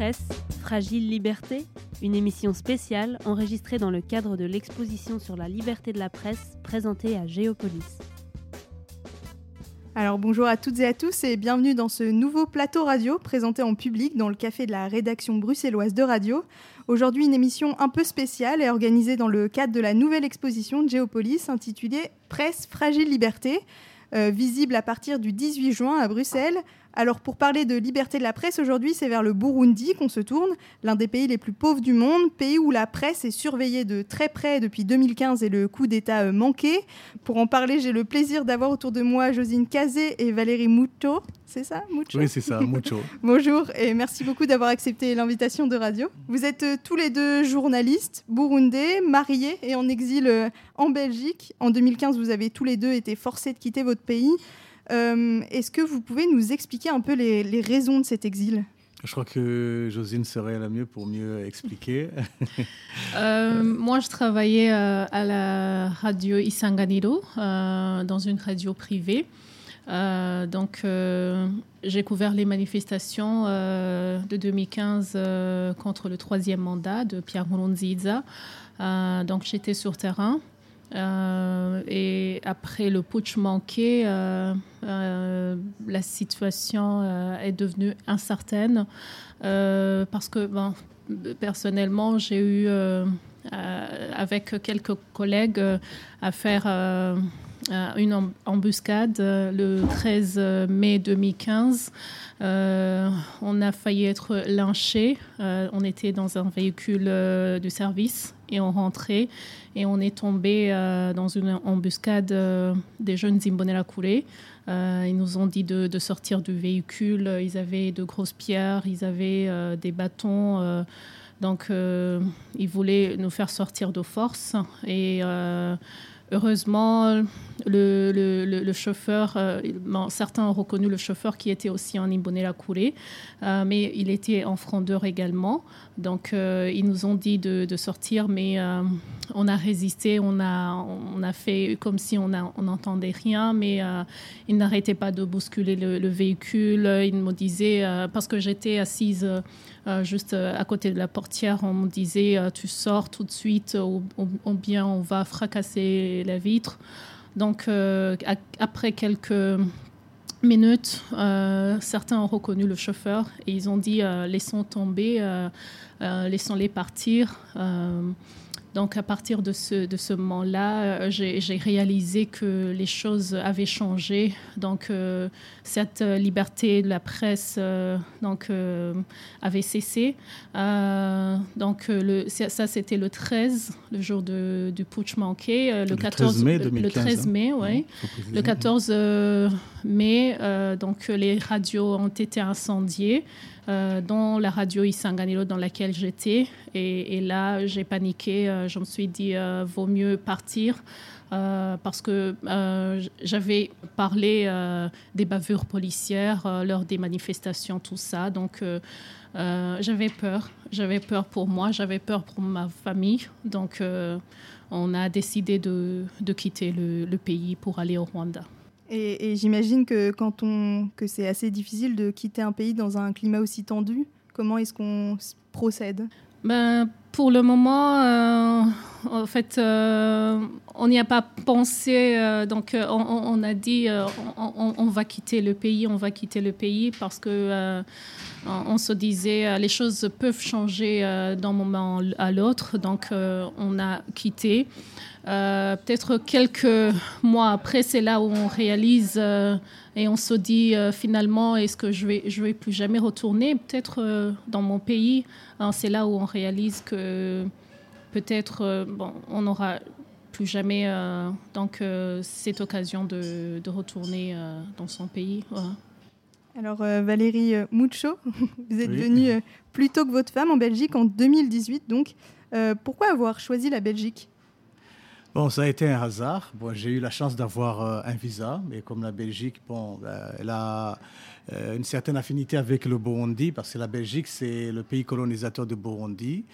Presse, Fragile Liberté, une émission spéciale enregistrée dans le cadre de l'exposition sur la liberté de la presse présentée à Géopolis. Alors bonjour à toutes et à tous et bienvenue dans ce nouveau plateau radio présenté en public dans le café de la rédaction bruxelloise de radio. Aujourd'hui une émission un peu spéciale et organisée dans le cadre de la nouvelle exposition de Géopolis intitulée Presse Fragile Liberté, euh, visible à partir du 18 juin à Bruxelles alors pour parler de liberté de la presse aujourd'hui, c'est vers le Burundi qu'on se tourne, l'un des pays les plus pauvres du monde, pays où la presse est surveillée de très près depuis 2015 et le coup d'État euh, manqué. Pour en parler, j'ai le plaisir d'avoir autour de moi Josine Kazé et Valérie Mucho. C'est ça, Mucho Oui, c'est ça, Mucho. Bonjour et merci beaucoup d'avoir accepté l'invitation de radio. Vous êtes euh, tous les deux journalistes burundais, mariés et en exil euh, en Belgique. En 2015, vous avez tous les deux été forcés de quitter votre pays. Euh, est-ce que vous pouvez nous expliquer un peu les, raisons de cet exil? Je crois que Josine serait la mieux pour mieux expliquer. Euh, moi, je travaillais euh, à la radio Isanganiro, dans une radio privée. donc, j'ai couvert les manifestations de 2015 contre le troisième mandat de Pierre Nkurunziza. donc, j'étais sur terrain. Euh, et après le putsch manqué, euh, euh, la situation est devenue incertaine parce que personnellement, j'ai eu avec quelques collègues à faire une embuscade le 13 mai 2015. on a failli être lynché. on était dans un véhicule de service et on rentrait et on est tombé euh, dans une embuscade euh, des jeunes Zimbonella Kouré. Euh, ils nous ont dit de, sortir du véhicule. Ils avaient de grosses pierres, ils avaient des bâtons. donc, ils voulaient nous faire sortir de force. Et heureusement, le, chauffeur, certains ont reconnu le chauffeur qui était aussi en Imbonella Kouré, mais il était en frondeur également. Donc, ils nous ont dit de, sortir, mais on a résisté, on a, fait comme si on n'entendait rien, mais euh, il n'arrêtait pas de bousculer le, véhicule. Il me disait, euh, parce que j'étais assise euh, juste à côté de la portière, on me disait, tu sors tout de suite ou, bien on va fracasser la vitre. Donc, après quelques minutes, certains ont reconnu le chauffeur et ils ont dit laissons tomber, laissons-les partir. Donc à partir de ce, de ce moment-là, euh, j'ai réalisé que les choses avaient changé. Donc euh, cette liberté de la presse euh, donc, avait cessé. donc le, ça, c'était le 13, le jour de, du putsch manqué. le, 14 mai 2015. Le 13 mai, oui. Le 14 mai, donc les radios ont été incendiées. Euh, dans la radio Isanganilo dans laquelle j'étais. Et, là, j'ai paniqué. Euh, je me suis dit, euh, vaut mieux partir. parce que j'avais parlé des bavures policières lors des manifestations, tout ça. Donc, j'avais peur. J'avais peur pour moi, j'avais peur pour ma famille. Donc, on a décidé de, de quitter le pays pour aller au Rwanda. Et, j'imagine que quand on que c'est assez difficile de quitter un pays dans un climat aussi tendu. Comment est-ce qu'on procède? Ben, pour le moment, euh, en fait, euh, on n'y a pas pensé. Euh, donc, on, a dit, on, va quitter le pays, on va quitter le pays parce que on se disait, les choses peuvent changer d'un moment à l'autre. Donc, on a quitté. Euh, peut-être quelques mois après, c'est là où on réalise euh, et on se dit euh, finalement, est-ce que je vais, je vais plus jamais retourner peut-être dans mon pays C'est là où on réalise que peut-être bon, on n'aura plus jamais donc cette occasion de, de retourner dans son pays. Alors Valérie Mucho, vous êtes venue plus tôt que votre femme en Belgique en 2018. Donc, pourquoi avoir choisi la Belgique? Bon, ça a été un hasard. Bon, j'ai eu la chance d'avoir euh, un visa, mais comme la Belgique, bon, ben, elle a euh, une certaine affinité avec le Burundi, parce que la Belgique, c'est le pays colonisateur de Burundi.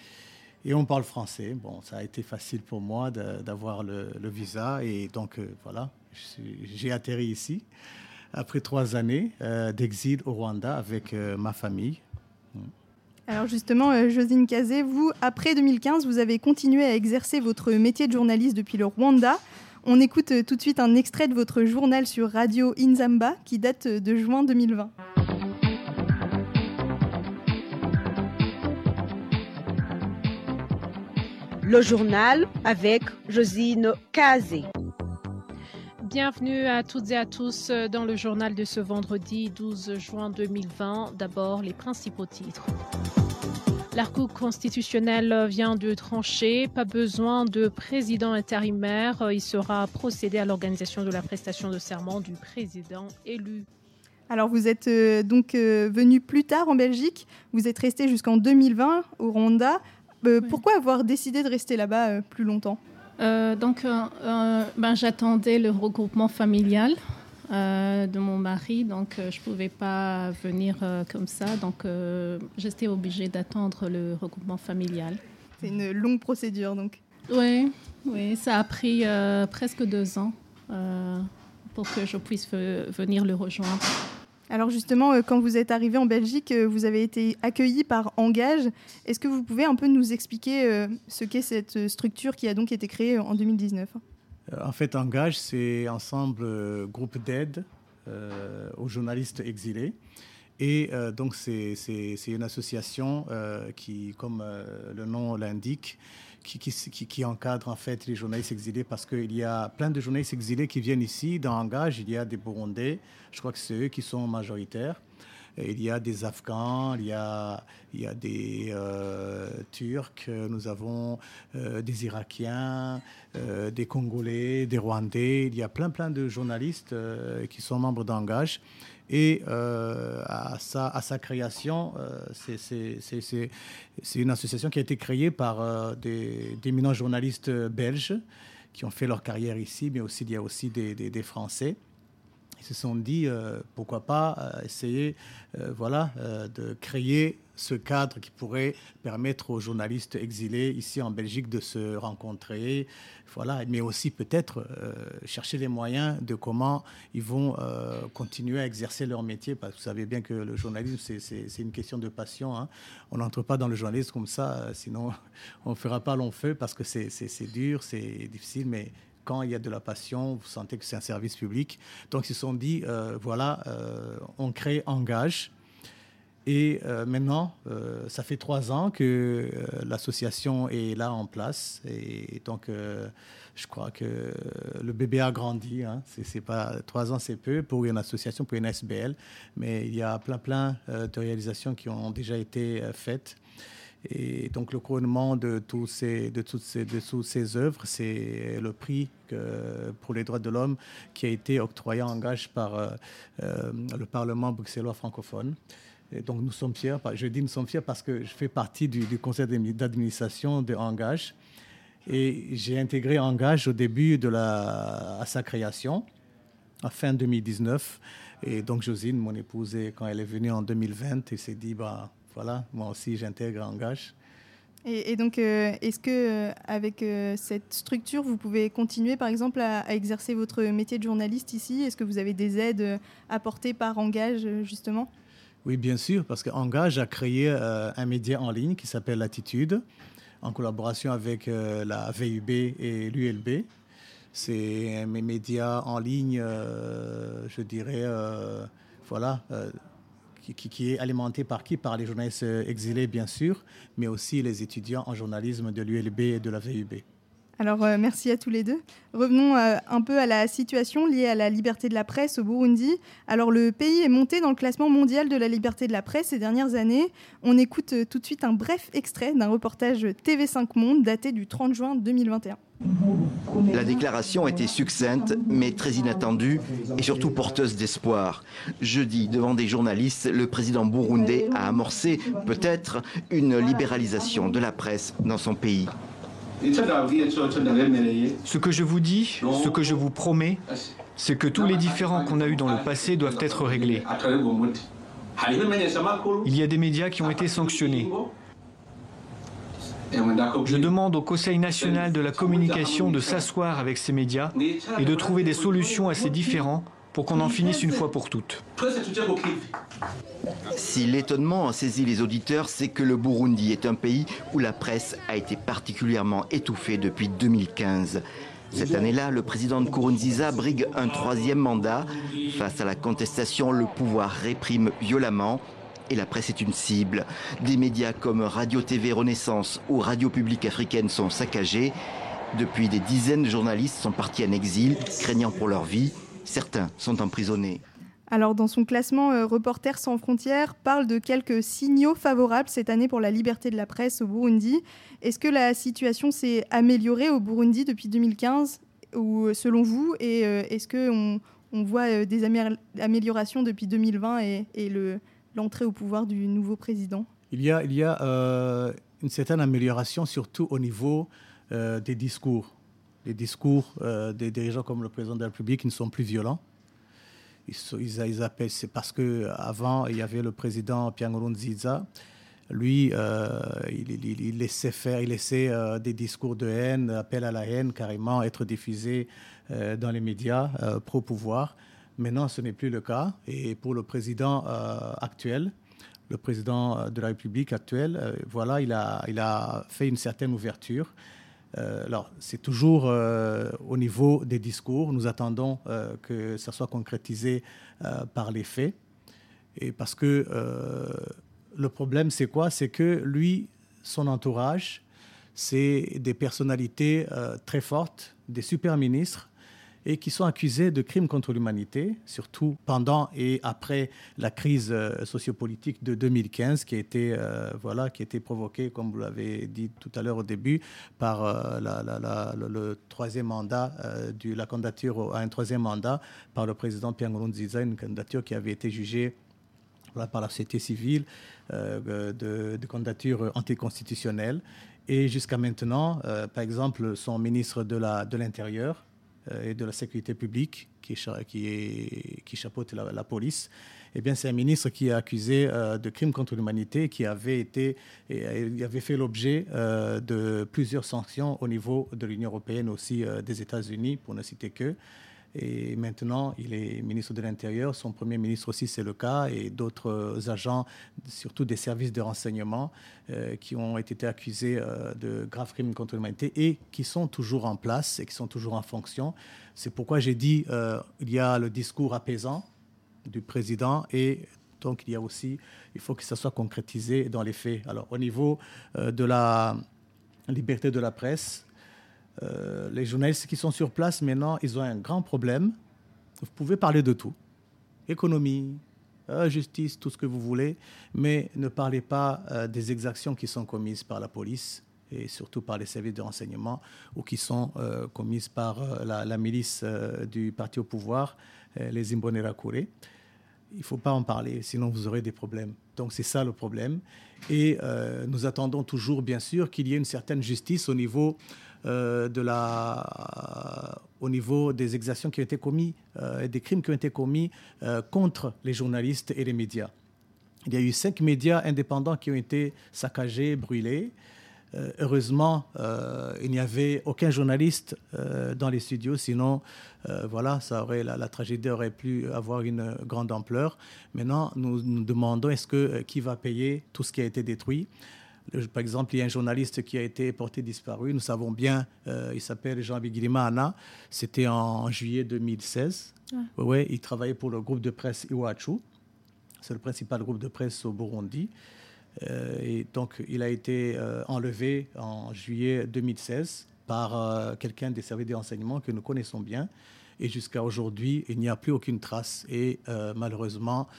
Et on parle français. Bon, ça a été facile pour moi d'avoir le, visa. Et donc, euh, voilà, j'ai atterri ici après trois années d'exil au Rwanda avec ma famille. Alors justement, euh, Josine Kazé, vous, après 2015, vous avez continué à exercer votre métier de journaliste depuis le Rwanda. On écoute euh, tout de suite un extrait de votre journal sur Radio Inzamba qui date euh, de juin 2020. Le journal avec Josine Kazé. Bienvenue à toutes et à tous dans le journal de ce vendredi 12 juin 2020. D'abord, les principaux titres. La Cour constitutionnelle vient de trancher. Pas besoin de président intérimaire. Il sera procédé à l'organisation de la prestation de serment du président élu. Alors vous êtes euh, donc euh, venu plus tard en Belgique. Vous êtes resté jusqu'en 2020 au Rwanda. Euh, pourquoi avoir décidé de rester là-bas plus longtemps? Euh, donc, euh, euh, ben, j'attendais le regroupement familial de mon mari, donc je ne pouvais pas venir comme ça. Donc, j'étais obligée d'attendre le regroupement familial. C'est une longue procédure, donc. Oui, oui, ça a pris presque deux ans pour que je puisse venir le rejoindre. Alors justement, euh, quand vous êtes arrivé en Belgique, euh, vous avez été accueilli par Engage. Est-ce que vous pouvez un peu nous expliquer euh, ce qu'est cette structure qui a donc été créée en 2019 En fait, Engage, c'est ensemble groupe d'aide aux journalistes exilés. Et donc, c'est une association qui, comme le nom l'indique, qui, qui, encadre en fait les journalistes exilés parce qu'il y a plein de journalistes exilés qui viennent ici. Dans Engage, il y a des Burundais, je crois que c'est eux qui sont majoritaires. Il y a des Afghans, il y a, il y a des euh, Turcs, nous avons euh, des Irakiens, euh, des Congolais, des Rwandais. Il y a plein, plein de journalistes qui sont membres d'Engage. Et euh, à, sa, création, euh, c'est une association qui a été créée par euh, des d'éminents journalistes belges qui ont fait leur carrière ici, mais aussi il y a aussi des Français. Ils se sont dit pourquoi pas essayer voilà, de créer ce cadre qui pourrait permettre aux journalistes exilés ici en Belgique de se rencontrer, voilà, mais aussi peut-être euh, chercher les moyens de comment ils vont euh, continuer à exercer leur métier, parce que vous savez bien que le journalisme, c'est une question de passion. Hein. On n'entre pas dans le journalisme comme ça, euh, sinon on ne fera pas long feu, parce que c'est dur, c'est difficile, mais quand il y a de la passion, vous sentez que c'est un service public. Donc ils se sont dit, voilà, on crée Engage, et euh, maintenant, euh, ça fait trois ans que euh, l'association est là en place. Et donc, je crois que le bébé a grandi. Hein. C'est, pas trois ans, c'est peu pour une association, pour une SBL, mais il y a plein, plein de réalisations qui ont déjà été faites. Et donc, le couronnement de, toutes ces, œuvres, c'est le prix pour les droits de l'homme qui a été octroyé en gage par le Parlement bruxellois francophone donc nous sommes fiers, je dis nous sommes fiers parce que je fais partie du, conseil d'administration de Engage et j'ai intégré Engage au début de sa création, à fin 2019. Et donc Josine, mon épouse, quand elle est venue en 2020, elle s'est dit, bah, voilà, moi aussi j'intègre Engage. Et, donc, euh, est-ce que euh, avec euh, cette structure, vous pouvez continuer, par exemple, à, à exercer votre métier de journaliste ici? Est-ce que vous avez des aides apportées par Engage, justement? Oui, bien sûr, parce qu'Engage a créé un média en ligne qui s'appelle Latitude, en collaboration avec la VUB et l'ULB. C'est un média en ligne, je dirais, voilà, qui, est alimenté par qui? Par les journalistes exilés, bien sûr, mais aussi les étudiants en journalisme de l'ULB et de la VUB. Alors, euh, merci à tous les deux. Revenons euh, un peu à la situation liée à la liberté de la presse au Burundi. Alors, le pays est monté dans le classement mondial de la liberté de la presse ces dernières années. On écoute euh, tout de suite un bref extrait d'un reportage TV5 Monde daté du 30 juin 2021. La déclaration était succincte, mais très inattendue et surtout porteuse d'espoir. Jeudi, devant des journalistes, le président burundais a amorcé peut-être une libéralisation de la presse dans son pays. Ce que je vous dis, ce que je vous promets, c'est que tous les différends qu'on a eus dans le passé doivent être réglés. Il y a des médias qui ont été sanctionnés. Je demande au Conseil national de la communication de s'asseoir avec ces médias et de trouver des solutions à ces différends pour qu'on en finisse une fois pour toutes. Si l'étonnement a saisi les auditeurs, c'est que le Burundi est un pays où la presse a été particulièrement étouffée depuis 2015. Cette année-là, le président de Nkurunziza brigue un troisième mandat. Face à la contestation, le pouvoir réprime violemment et la presse est une cible. Des médias comme Radio-TV Renaissance ou Radio Publique Africaine sont saccagés. Depuis, des dizaines de journalistes sont partis en exil, craignant pour leur vie. Certains sont emprisonnés. Alors, dans son classement, euh, Reporters sans frontières parle de quelques signaux favorables cette année pour la liberté de la presse au Burundi. Est-ce que la situation s'est améliorée au Burundi depuis 2015, ou euh, selon vous, et euh, est-ce qu'on on voit des améliorations depuis 2020 et, et l'entrée au pouvoir du nouveau président? Il y a, il y a une certaine amélioration, surtout au niveau des discours. Les discours des dirigeants comme le président de la République ne sont plus violents ils, appellent, c'est parce que avant il y avait le président Pierre Nkurunziza. Lui, euh, il, laissait faire, il laissait euh, des discours de haine, appel à la haine, carrément être diffusés euh, dans les médias pro-pouvoir. Maintenant, ce n'est plus le cas. Et pour le président actuel, le président de la République actuelle, voilà, il a fait une certaine ouverture. Euh, alors, c'est toujours euh, au niveau des discours. Nous attendons euh, que ça soit concrétisé par les faits. Et parce que le problème, c'est quoi? C'est que lui, son entourage, c'est des personnalités très fortes, des super ministres et qui sont accusés de crimes contre l'humanité, surtout pendant et après la crise euh, sociopolitique de 2015 qui a été, euh, voilà, qui a été provoquée, comme vous l'avez dit tout à l'heure au début, par euh, le, troisième mandat, de la candidature à un troisième mandat par le président Pierre Nkurunziza, une candidature qui avait été jugée par la société civile de, candidature anticonstitutionnelle. Et jusqu'à maintenant, par exemple, son ministre de l'Intérieur, euh, et de la sécurité publique qui, chapeaute la, police, eh bien, c'est un ministre qui est accusé euh, de crimes contre l'humanité, qui avait été, et, il avait fait l'objet euh, de plusieurs sanctions au niveau de l'Union européenne, aussi des États-Unis, pour ne citer que. Et maintenant, il est ministre de l'Intérieur. Son premier ministre aussi, c'est le cas. Et d'autres agents, surtout des services de renseignement, euh, qui ont été accusés euh, de graves crimes contre l'humanité et qui sont toujours en place et qui sont toujours en fonction. C'est pourquoi j'ai dit euh, il y a le discours apaisant du président et donc il y a aussi, il faut que ça soit concrétisé dans les faits. Alors au niveau de la liberté de la presse, euh, les journalistes qui sont sur place maintenant, ils ont un grand problème. Vous pouvez parler de tout. Économie, euh, justice, tout ce que vous voulez, mais ne parlez pas euh, des exactions qui sont commises par la police et surtout par les services de renseignement ou qui sont commises par la, milice du parti au pouvoir, les Imbonerakure. Il ne faut pas en parler, sinon vous aurez des problèmes. Donc c'est ça le problème. Et nous attendons toujours, bien sûr, qu'il y ait une certaine justice au niveau euh, de la, euh, au niveau des exactions qui ont été commises euh, et des crimes qui ont été commis contre les journalistes et les médias. Il y a eu cinq médias indépendants qui ont été saccagés, brûlés. heureusement, il n'y avait aucun journaliste dans les studios, sinon, voilà, ça aurait, la, tragédie aurait pu avoir une grande ampleur. Maintenant, nous nous demandons est-ce que qui va payer tout ce qui a été détruit? Par exemple, il y a un journaliste qui a été porté disparu. Nous savons bien, euh, il s'appelle Jean Bigirima Anna. C'était en juillet 2016. Ouais. il travaillait pour le groupe de presse Iwachu. C'est le principal groupe de presse au Burundi. Euh, et donc, il a été euh, enlevé en juillet 2016 par quelqu'un des services de renseignement que nous connaissons bien. Et jusqu'à aujourd'hui, il n'y a plus aucune trace. Et malheureusement,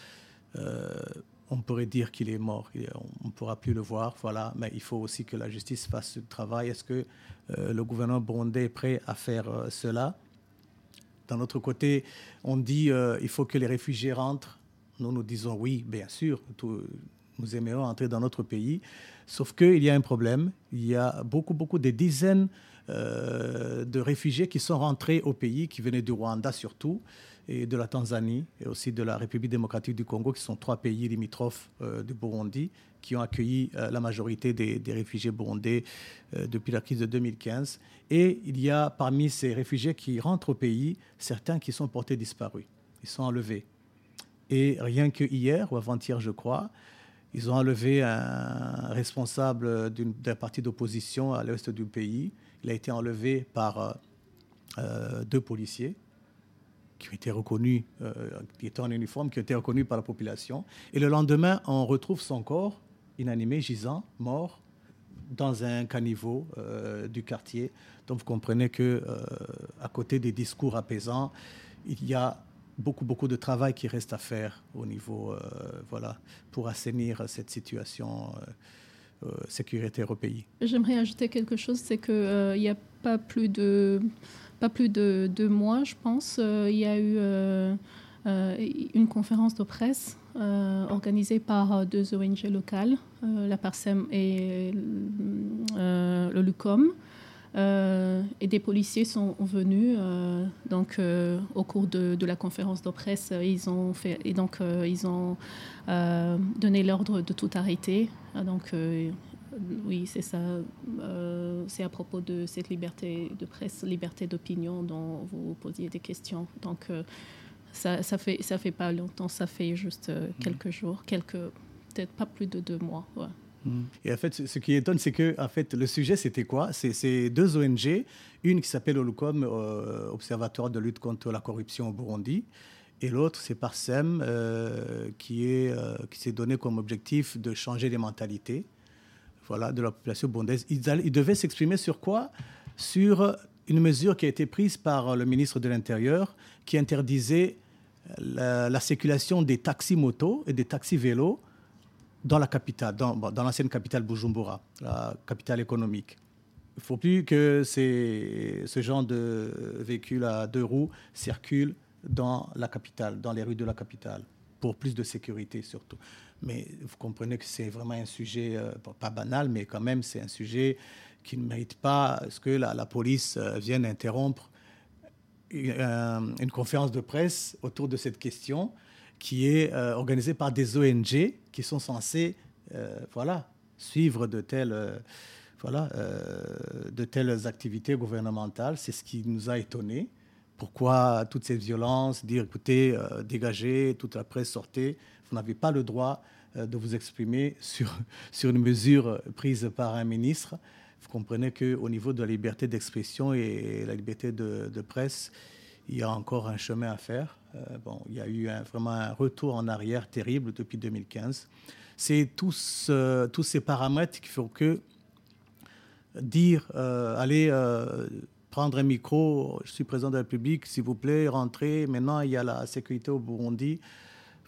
on pourrait dire qu'il est mort, on ne pourra plus le voir, voilà, mais il faut aussi que la justice fasse ce travail. Est-ce que euh, le gouvernement burundais est prêt à faire euh, cela? D'un autre côté, on dit euh, il faut que les réfugiés rentrent. Nous, nous disons oui, bien sûr, nous aimerions entrer dans notre pays, sauf qu'il y a un problème. Il y a beaucoup, beaucoup, des dizaines de réfugiés qui sont rentrés au pays, qui venaient du Rwanda surtout, et de la Tanzanie et aussi de la République démocratique du Congo, qui sont trois pays limitrophes euh, du Burundi, qui ont accueilli euh, la majorité des, réfugiés burundais euh, depuis la crise de 2015. Et il y a parmi ces réfugiés qui rentrent au pays, certains qui sont portés disparus. Ils sont enlevés. Et rien que hier ou avant-hier, je crois, ils ont enlevé un responsable d'un parti d'opposition à l'est du pays. Il a été enlevé par euh, euh, deux policiers qui ont été reconnus, euh, qui étaient en uniforme, qui ont été reconnus par la population. Et le lendemain, on retrouve son corps inanimé, gisant, mort, dans un caniveau du quartier. Donc vous comprenez que à côté des discours apaisants, il y a beaucoup, beaucoup de travail qui reste à faire au niveau, voilà, pour assainir cette situation sécuritaire au. J'aimerais ajouter quelque chose, c'est qu'il n'y a pas plus de pas plus de deux mois, je pense, il y a eu une conférence de presse organisée par deux ONG locales, la PARSEM et le LUCOM. Euh, et des policiers sont venus euh, donc euh, au cours de, la conférence de presse ils ont fait et donc ils ont donné l'ordre de tout arrêter. Ah, donc oui c'est ça c'est à propos de cette liberté de presse liberté d'opinion dont vous posiez des questions. Donc ça, ça fait ça fait pas longtemps ça fait juste quelques jours quelques peut-être pas plus de deux mois Mm. Et en fait, ce qui étonne, c'est que en fait, le sujet, c'était quoi? C'est deux ONG, une qui s'appelle Olucom, euh, Observatoire de lutte contre la corruption au Burundi, et l'autre, c'est Parsem, euh, euh, qui s'est donné comme objectif de changer les mentalités, voilà, de la population burundaise. Ils, devaient s'exprimer sur quoi? Sur une mesure qui a été prise par le ministre de l'Intérieur, qui interdisait la, la circulation des taxis motos et des taxis vélos dans la capitale, dans, l'ancienne capitale Bujumbura, la capitale économique. Il ne faut plus que ces, ce genre de véhicules à deux roues circulent dans la capitale, dans les rues de la capitale, pour plus de sécurité surtout. Mais vous comprenez que c'est vraiment un sujet, euh, pas banal, mais quand même c'est un sujet qui ne mérite pas ce que la, police euh, vienne interrompre euh, une, conférence de presse autour de cette question qui est euh, organisé par des ONG qui sont censées euh, voilà, suivre de telles, euh, voilà, de telles activités gouvernementales. C'est ce qui nous a étonnés. Pourquoi toute cette violence Dire, écoutez, dégagez, toute la presse sortez. Vous n'avez pas le droit de vous exprimer sur, sur une mesure prise par un ministre. Vous comprenez qu'au niveau de la liberté d'expression et la liberté de presse, il y a encore un chemin à faire. Euh, bon, il y a eu vraiment un retour en arrière terrible depuis 2015. C'est tous, tous ces paramètres qui font que dire, euh, allez euh, prendre un micro, je suis président de la République, s'il vous plaît, rentrez, maintenant il y a la sécurité au Burundi.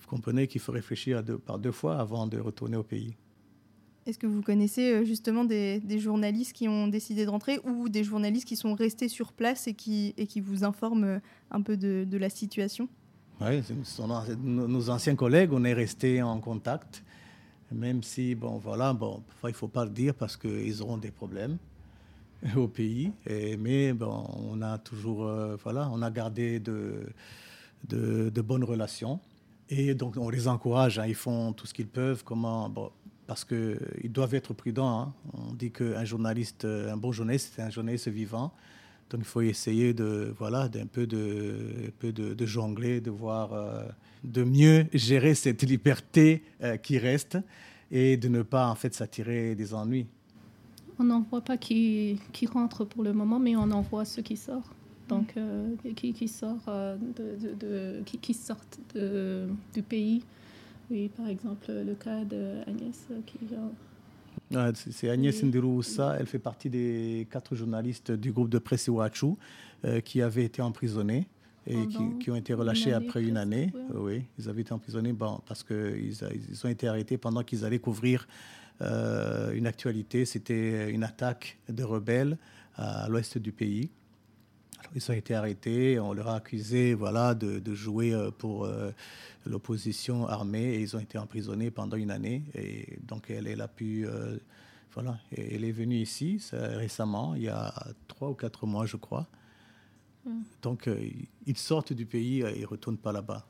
Vous comprenez qu'il faut réfléchir par deux fois avant de retourner au pays. Est-ce que vous connaissez euh, justement des, journalistes qui ont décidé de rentrer ou des journalistes qui sont restés sur place et qui, et qui vous informent euh, un peu de, la situation? Oui, nos anciens collègues, on est restés en contact, même si, bon, voilà, bon, il ne faut pas le dire parce qu'ils auront des problèmes au pays, mais bon, on a toujours, euh, voilà, on a gardé de, de, de, bonnes relations. Et donc, on les encourage, hein, ils font tout ce qu'ils peuvent. Comment, bon, parce qu'ils doivent être prudents. Hein. On dit qu'un journaliste, un bon journaliste, c'est un journaliste vivant. Donc il faut essayer de, voilà, d'un peu de, peu de, jongler, de voir, euh, de mieux gérer cette liberté euh, qui reste et de ne pas en fait s'attirer des ennuis. On n'en voit pas qui, rentre pour le moment, mais on en voit ceux qui sortent. Donc, euh, qui, qui, qui, sortent du pays. Oui, par exemple, le cas d'Agnès qui vient. c'est Agnès Ndiroussa, elle fait partie des quatre journalistes du groupe de presse Iwachu euh, qui avaient été emprisonnés et qui, ont été relâchés après une année. Oui, ils avaient été emprisonnés bon, parce qu'ils ils ont été arrêtés pendant qu'ils allaient couvrir euh, une actualité. C'était une attaque de rebelles à l'ouest du pays ils ont été arrêtés, on leur a accusé voilà, de, jouer euh, pour euh, l'opposition armée et ils ont été emprisonnés pendant une année. Et donc elle, elle a pu. Euh, voilà, elle est venue ici récemment, il y a trois ou quatre mois, je crois. Hmm. Donc ils sortent du pays et ne retournent pas là-bas.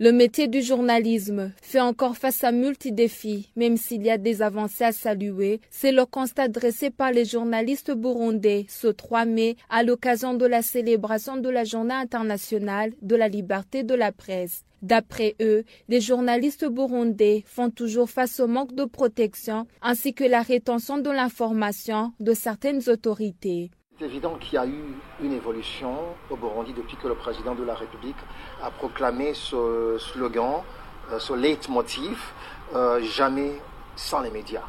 Le métier du journalisme fait encore face à multi-défis, même s'il y a des avancées à saluer. C'est le constat dressé par les journalistes burundais ce 3 mai à l'occasion de la célébration de la Journée internationale de la liberté de la presse. D'après eux, les journalistes burundais font toujours face au manque de protection ainsi que la rétention de l'information de certaines autorités. C'est évident qu'il y a eu une évolution au Burundi depuis que le président de la République a proclamé ce slogan, euh, ce leitmotiv, euh, jamais sans les médias.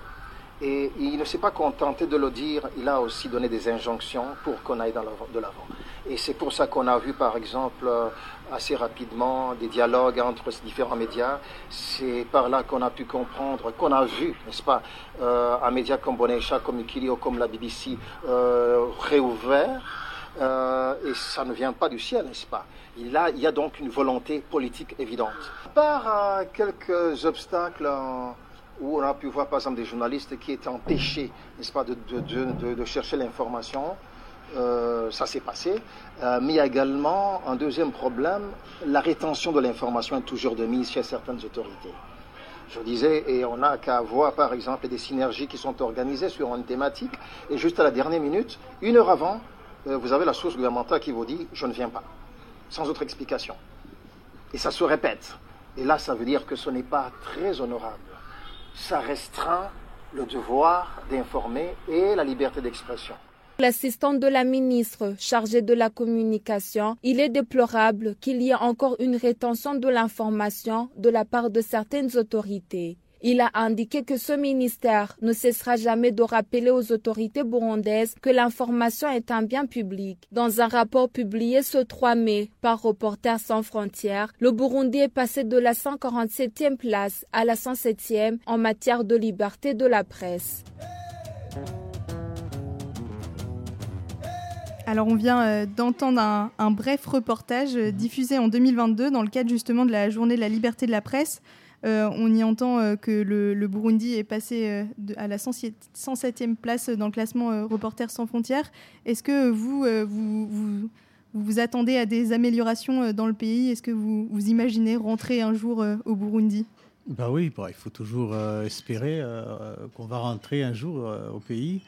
Et il ne s'est pas contenté de le dire, il a aussi donné des injonctions pour qu'on aille de l'avant. Et c'est pour ça qu'on a vu, par exemple, euh, assez rapidement des dialogues entre ces différents médias. C'est par là qu'on a pu comprendre, qu'on a vu, n'est-ce pas, euh, un média comme Bonesha, comme Ikilio, comme la BBC euh, réouvert. et ça ne vient pas du ciel, n'est-ce pas il, il y a donc une volonté politique évidente. Par quelques obstacles où on a pu voir par exemple des journalistes qui étaient empêchés, n'est-ce pas, de, de, chercher l'information. Euh, ça s'est passé. Euh, mais il y a également un deuxième problème, la rétention de l'information est toujours de mise chez certaines autorités. Je disais, et on n'a qu'à voir par exemple des synergies qui sont organisées sur une thématique, et juste à la dernière minute, une heure avant, euh, vous avez la source gouvernementale qui vous dit je ne viens pas, sans autre explication. Et ça se répète. Et là, ça veut dire que ce n'est pas très honorable ça restreint le devoir d'informer et la liberté d'expression. L'assistant de la ministre chargée de la communication, il est déplorable qu'il y ait encore une rétention de l'information de la part de certaines autorités. Il a indiqué que ce ministère ne cessera jamais de rappeler aux autorités burundaises que l'information est un bien public. Dans un rapport publié ce 3 mai par Reporters sans frontières, le Burundi est passé de la 147e place à la 107e en matière de liberté de la presse. Alors on vient euh, d'entendre un, bref reportage euh, diffusé en 2022 dans le cadre justement de la journée de la liberté de la presse. Euh, on y entend euh, que le, Burundi est passé euh, à la 107e place dans le classement Reporters sans frontières. Est-ce que vous, vous, vous, attendez à des améliorations dans le pays? Est-ce que vous, vous imaginez rentrer un jour au Burundi? Bah oui, bah, il faut toujours espérer qu'on va rentrer un jour au pays.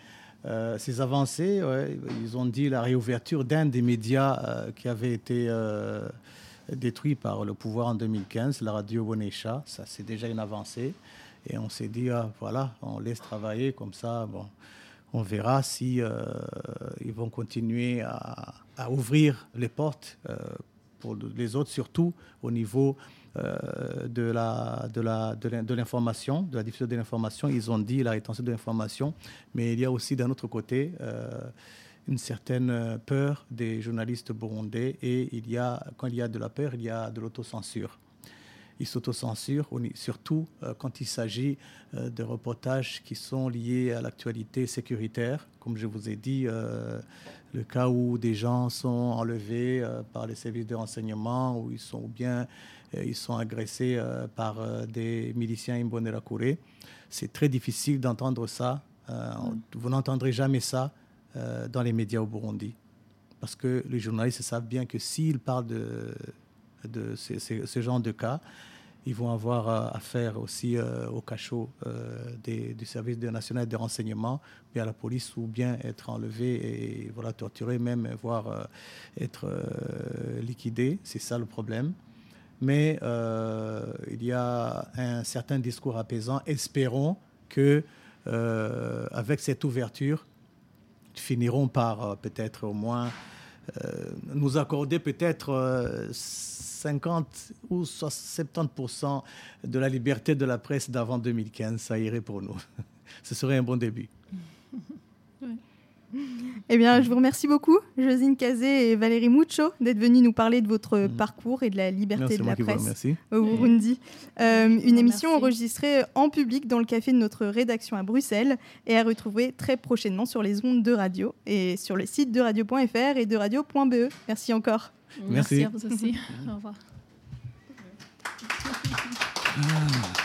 Ces avancées, ils ont dit la réouverture d'un des médias qui avait été détruit par le pouvoir en 2015, la radio Bonesha. Ça, c'est déjà une avancée. Et on s'est dit, ah, voilà, on laisse travailler comme ça. Bon, on verra si euh, ils vont continuer à, ouvrir les portes euh, pour les autres, surtout au niveau euh, de la de l'information, de la diffusion de l'information. Ils ont dit la rétention de l'information, mais il y a aussi d'un autre côté une certaine euh, peur des journalistes burundais et il y a, quand il y a de la peur, il y a de l'autocensure. Ils s'autocensurent, surtout euh, quand il s'agit euh, de reportages qui sont liés à l'actualité sécuritaire. Comme je vous ai dit, le cas où des gens sont enlevés par les services de renseignement ou ils sont bien ils sont agressés par des miliciens Imbonerakure. C'est très difficile d'entendre ça. Vous n'entendrez jamais ça euh, dans les médias au Burundi. Parce que les journalistes savent bien que s'ils parlent de, de ce genre de cas, ils vont avoir euh, affaire aussi euh, au cachot du service national de renseignement, bien à la police, ou bien être enlevé et voilà, torturé, même voire être liquidé. C'est ça le problème. Mais il y a un certain discours apaisant. Espérons que avec cette ouverture, finiront par euh, peut-être au moins euh, nous accorder peut-être 50 euh, ou 70% de la liberté de la presse d'avant 2015. Ça irait pour nous. Ce serait un bon début. Eh bien, je vous remercie beaucoup, Josine Kazé et Valérie Mucho, d'être venus nous parler de votre mm. parcours et de la liberté de la presse au Burundi. Euh, une émission enregistrée en public dans le café de notre rédaction à Bruxelles et à retrouver très prochainement sur les ondes de radio et sur le site de radio.fr et de radio.be. Merci encore. Merci, à vous aussi. au revoir. Ah.